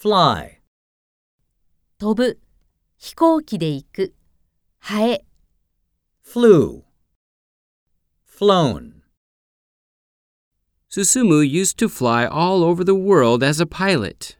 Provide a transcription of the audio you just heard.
fly, 飛ぶ、飛行機で行く、ハエ、flew, flown, Susumu used to fly all over the world as a pilot.